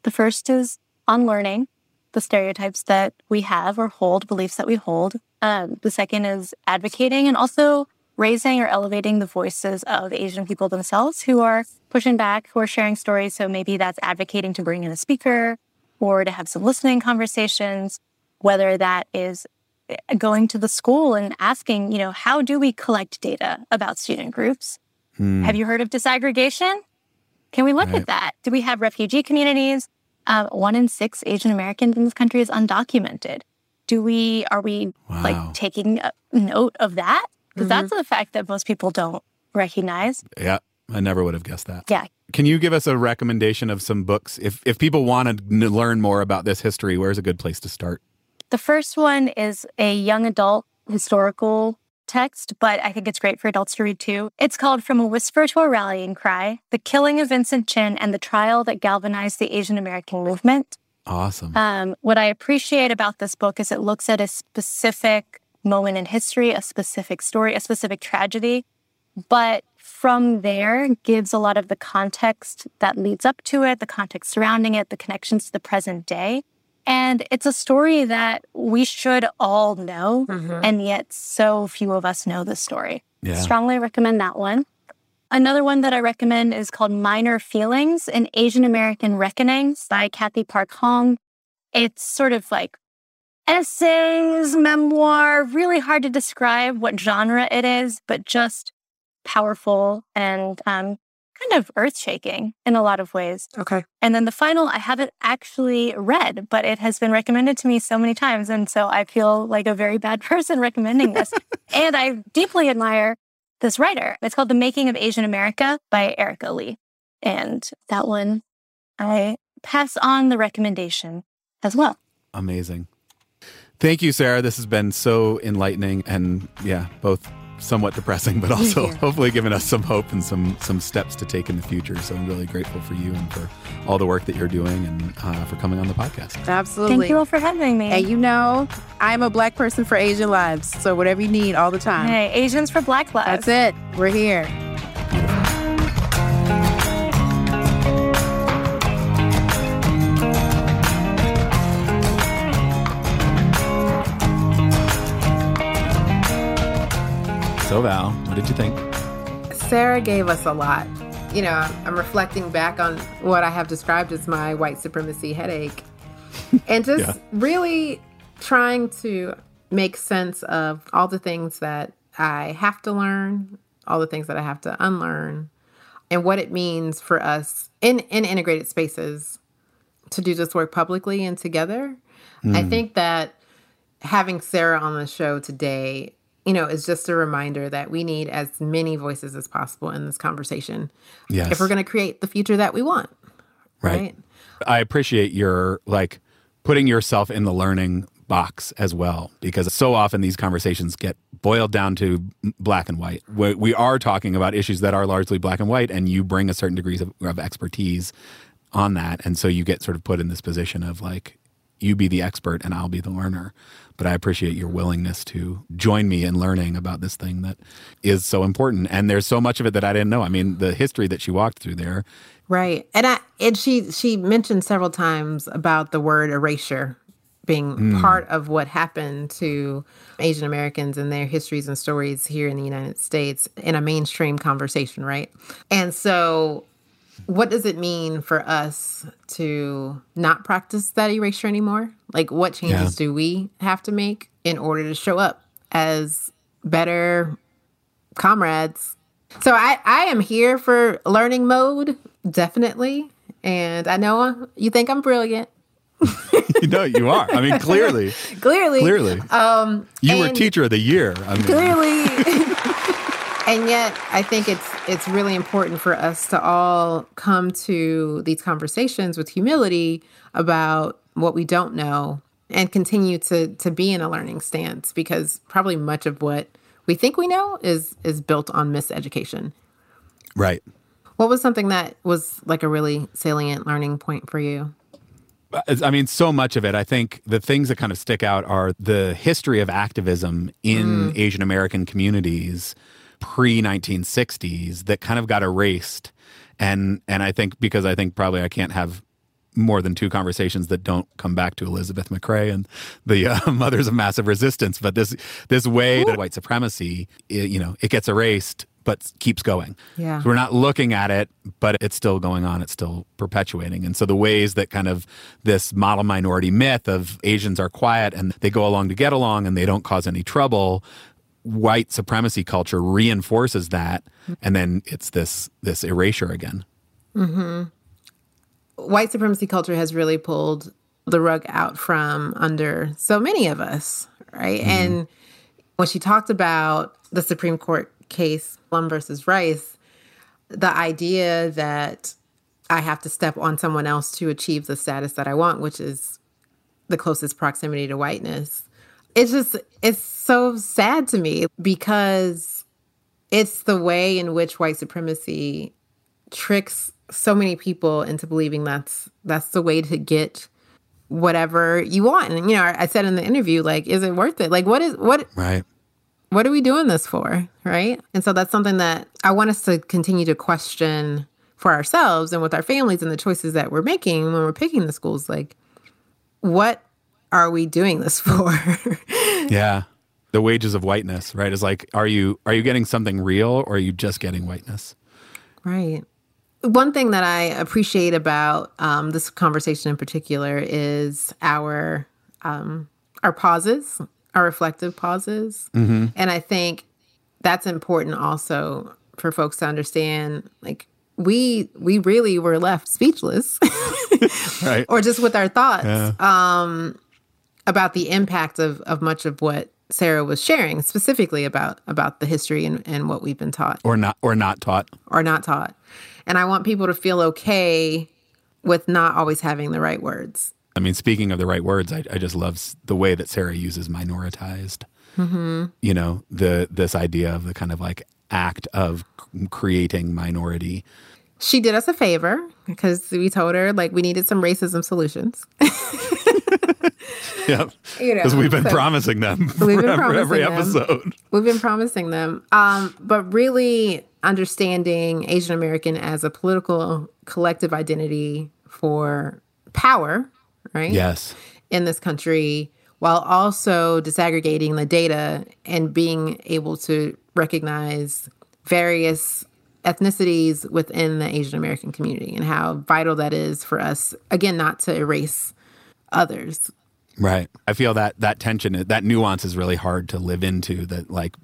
The first is unlearning the stereotypes that we have or hold, beliefs that we hold. Um, the second is advocating and also raising or elevating the voices of Asian people themselves who are pushing back, who are sharing stories. So maybe that's advocating to bring in a speaker or to have some listening conversations, whether that is eh, going to the school and asking, you know, how do we collect data about student groups? Hmm. Have you heard of disaggregation? Can we look right. at that? Do we have refugee communities? Um, one in six Asian Americans in this country is undocumented. Do we, are we wow. like taking note of that? Because mm-hmm. that's the fact that most people don't recognize. Yeah, I never would have guessed that. Yeah. Can you give us a recommendation of some books? If, if people want to learn more about this history, where's a good place to start? The first one is a young adult historical text, but I think it's great for adults to read too. It's called From a Whisper to a Rallying Cry The Killing of Vincent Chin and the Trial That Galvanized the Asian American Movement. Awesome. Um, what I appreciate about this book is it looks at a specific moment in history, a specific story, a specific tragedy. But from there gives a lot of the context that leads up to it, the context surrounding it, the connections to the present day. And it's a story that we should all know, mm-hmm. and yet so few of us know the story. Yeah. Strongly recommend that one. Another one that I recommend is called Minor Feelings An Asian American Reckonings by Cathy Park Hong. It's sort of like essays, memoir, really hard to describe what genre it is, but just powerful and um, kind of earth shaking in a lot of ways. Okay. And then the final, I haven't actually read, but it has been recommended to me so many times. And so I feel like a very bad person recommending this. and I deeply admire this writer. It's called The Making of Asian America by Erika Lee. And that one, I pass on the recommendation as well. Amazing. Thank you, Sarah. This has been so enlightening and, yeah, both somewhat depressing, but also Yeah. hopefully giving us some hope and some some steps to take in the future. So I'm really grateful for you and for all the work that you're doing and uh, for coming on the podcast. Absolutely. Thank you all for having me. And you know, I'm a black person for Asian lives. So whatever you need all the time. Hey, Asians for Black Lives. That's it. We're here. So Val, what did you think? Sarah gave us a lot. You know, I'm, reflecting back on what I have described as my white supremacy headache and just Yeah. really trying to make sense of all the things that I have to learn, all the things that I have to unlearn, and what it means for us in, in integrated spaces to do this work publicly and together. I mm. think that having Sarah on the show today, you know, is just a reminder that we need as many voices as possible in this conversation Yes. if we're going to create the future that we want. Right. Right. I appreciate your like putting yourself in the learning box as well because so often these conversations get boiled down to black and white. We, we are talking about issues that are largely black and white, and you bring a certain degree of, of expertise on that, and so you get sort of put in this position of like you be the expert and I'll be the learner. But I appreciate your willingness to join me in learning about this thing that is so important. And there's so much of it that I didn't know. I mean, the history that she walked through there Right. And I and she she mentioned several times about the word erasure being hmm. part of what happened to Asian Americans and their histories and stories here in the United States in a mainstream conversation, right? And so what does it mean for us to not practice that erasure anymore? Like what changes do we have to make in order to show up as better comrades. So I, I am here for learning mode, definitely. And I know you think I'm brilliant. you know you are. I mean, clearly, Clearly. clearly. Um, you were teacher of the year. I mean, Clearly. and yet I think it's it's really important for us to all come to these conversations with humility about what we don't know and continue to to be in a learning stance because probably much of what we think we know is is built on miseducation. right. What was something that was like a really salient learning point for you? I mean, so much of it. I think the things that kind of stick out are the history of activism in mm. Asian American communities pre 1960s that kind of got erased, and and I think because I think probably I can't have more than two conversations that don't come back to Elizabeth McRae and the uh, mothers of massive resistance. But this this way that white supremacy, i you know, it gets erased but keeps going. Yeah. So we're not looking at it, but it's still going on. It's still perpetuating. And so the ways that kind of this model minority myth of Asians are quiet and they go along to get along and they don't cause any trouble, white supremacy culture reinforces that, and then it's this this erasure again. Mm-hmm. white supremacy culture has really pulled the rug out from under so many of us, right? Mm-hmm. And when she talked about the Supreme Court case, Lum versus Rice, the idea that I have to step on someone else to achieve the status that I want, which is the closest proximity to whiteness. It's just, it's so sad to me because it's the way in which white supremacy tricks so many people into believing that's that's the way to get whatever you want. And you know, I said in the interview, like, is it worth it? Like, what is what Right. what are we doing this for? Right. And so that's something that I want us to continue to question for ourselves and with our families and the choices that we're making when we're picking the schools. Like, what are we doing this for? Yeah. The wages of whiteness, right? Is like, are you are you getting something real or are you just getting whiteness? Right. One thing that I appreciate about um, this conversation in particular is our um, our pauses, our reflective pauses, and I think that's important also for folks to understand. Like we we really were left speechless, Right. or just with our thoughts um, about the impact of of much of what Sarah was sharing, specifically about about the history and, and what we've been taught or not or not taught. or not taught. And I want people to feel okay with not always having the right words. I mean, speaking of the right words, I, I just love the way that Sarah uses minoritized. Mm-hmm. You know, the this idea of the kind of like act of creating minority. She did us a favor because we told her like we needed some racism solutions. yep. Because you know, we've been so promising them we've been promising every them. episode. We've been promising them. Um, but really understanding Asian American as a political collective identity for power, right? Yes. In this country, while also disaggregating the data and being able to recognize various ethnicities within the Asian American community and how vital that is for us, again, not to erase others. Right. I feel that that tension, that nuance is really hard to live into, that like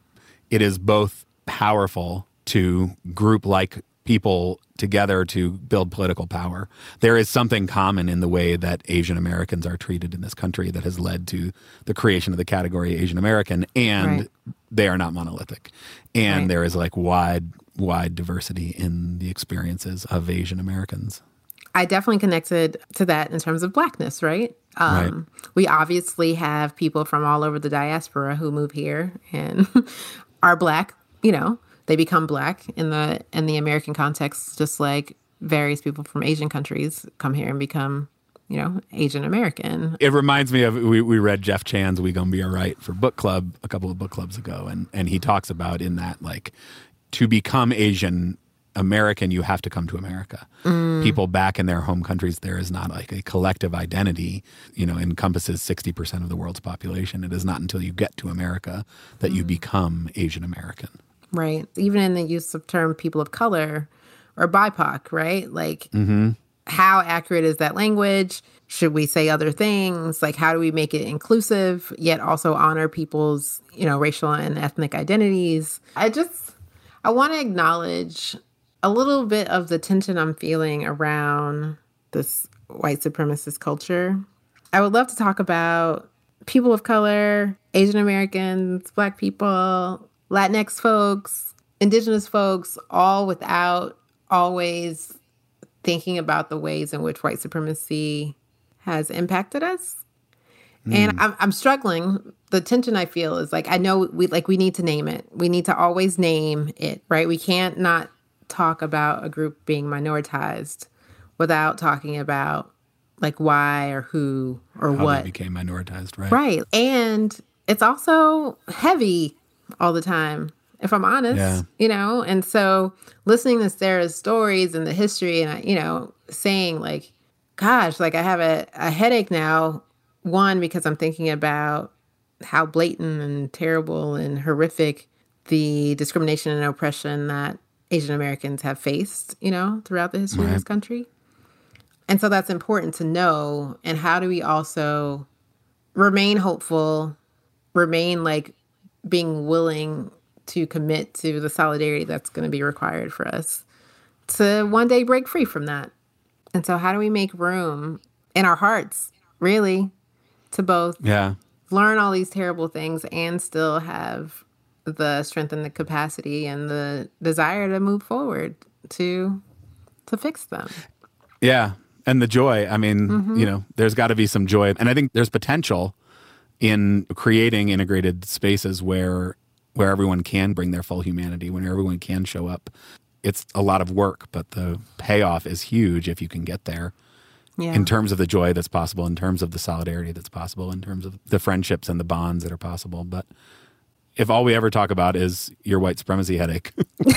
it is both powerful to group like people together to build political power. There is something common in the way that Asian Americans are treated in this country that has led to the creation of the category Asian American, and right. they are not monolithic. And right. there is like wide, wide diversity in the experiences of Asian Americans. I definitely connected to that in terms of blackness, right? Um, right. We obviously have people from all over the diaspora who move here and are black, you know, they become black in the in the American context, just like various people from Asian countries come here and become, you know, Asian American. It reminds me of we, we read Jeff Chan's "We Gonna Be Alright" for book club a couple of book clubs ago, and and he talks about in that like to become Asian American, you have to come to America. Mm. People back in their home countries, there is not like a collective identity, you know, encompasses 60% of the world's population. It is not until you get to America that mm. you become Asian American right? Even in the use of term people of color or BIPOC, right? Like, mm-hmm. how accurate is that language? Should we say other things? Like, how do we make it inclusive yet also honor people's, you know, racial and ethnic identities? I just, I want to acknowledge a little bit of the tension I'm feeling around this white supremacist culture. I would love to talk about people of color, Asian Americans, Black people, Latinx folks, Indigenous folks, all without always thinking about the ways in which white supremacy has impacted us. Mm. And I'm, I'm struggling. The tension I feel is like I know we like we need to name it. We need to always name it, right? We can't not talk about a group being minoritized without talking about like why or who or How what became minoritized, right? Right. And it's also heavy all the time, if I'm honest, yeah. you know? And so listening to Sarah's stories and the history and, you know, saying like, gosh, like I have a, a headache now. One, because I'm thinking about how blatant and terrible and horrific the discrimination and oppression that Asian Americans have faced, you know, throughout the history right. of this country. And so that's important to know. And how do we also remain hopeful, remain like being willing to commit to the solidarity that's going to be required for us to one day break free from that. And so, how do we make room in our hearts, really, to both yeah. learn all these terrible things and still have the strength and the capacity and the desire to move forward to to fix them? Yeah, and the joy. I mean, mm-hmm. you know, there's got to be some joy, and I think there's potential in creating integrated spaces where where everyone can bring their full humanity, when everyone can show up. It's a lot of work, but the payoff is huge if you can get there. Yeah. In terms of the joy that's possible, in terms of the solidarity that's possible, in terms of the friendships and the bonds that are possible. But if all we ever talk about is your white supremacy headache,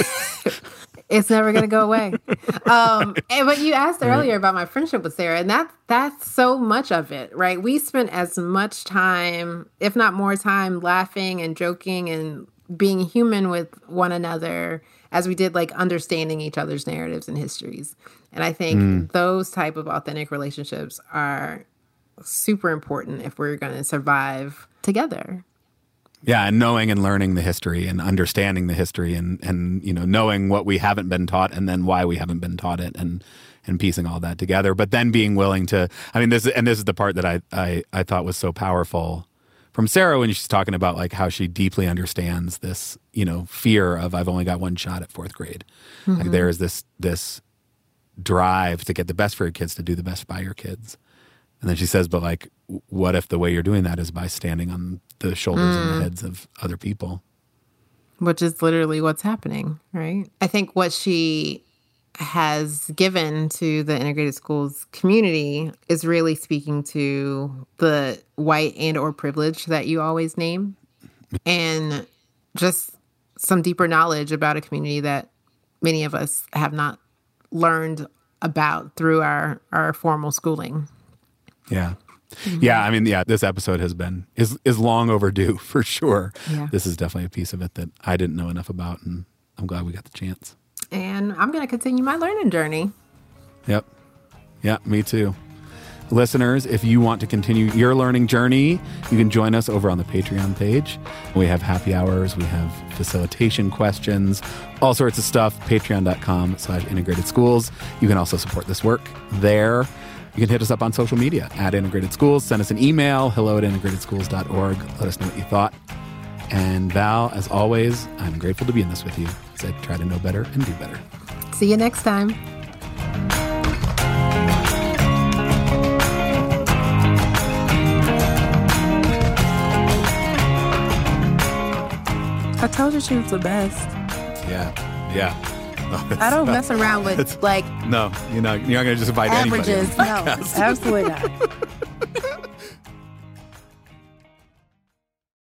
It's never going to go away. um, and, but you asked earlier about my friendship with Sarah, and that that's so much of it, right? We spent as much time, if not more time, laughing and joking and being human with one another as we did like understanding each other's narratives and histories. And I think mm. those type of authentic relationships are super important if we're going to survive together. Yeah, and knowing and learning the history and understanding the history and and you know knowing what we haven't been taught and then why we haven't been taught it and and piecing all that together. But then being willing to I mean this and this is the part that I I, I thought was so powerful from Sarah when she's talking about like how she deeply understands this, you know, fear of I've only got one shot at fourth grade. Mm-hmm. Like there is this this drive to get the best for your kids, to do the best by your kids And then she says, but like, what if the way you're doing that is by standing on the shoulders and the mm. heads of other people? which is literally what's happening, right? I think what she has given to the integrated schools community is really speaking to the white and or privilege that you always name and just some deeper knowledge about a community that many of us have not learned about through our our formal schooling. Yeah. Yeah, I mean, yeah, this episode has been is is long overdue for sure. Yeah. This is definitely a piece of it that I didn't know enough about, and I'm glad we got the chance. And I'm going to continue my learning journey. Yep. Yeah, me too. Listeners, if you want to continue your learning journey, you can join us over on the Patreon page. We have happy hours, we have facilitation questions, all sorts of stuff. Patreon.com slash integrated schools. You can also support this work there. You can hit us up on social media at Integrated Schools. Send us an email, hello at integratedschools.org. Let us know what you thought. And Val, as always, I'm grateful to be in this with you as I try to know better and do better. See you next time. I told you she was the best. Yeah. Yeah. Oh, I don't mess around with like No, you're not. You're not going to just invite anybody. averages. No, absolutely not.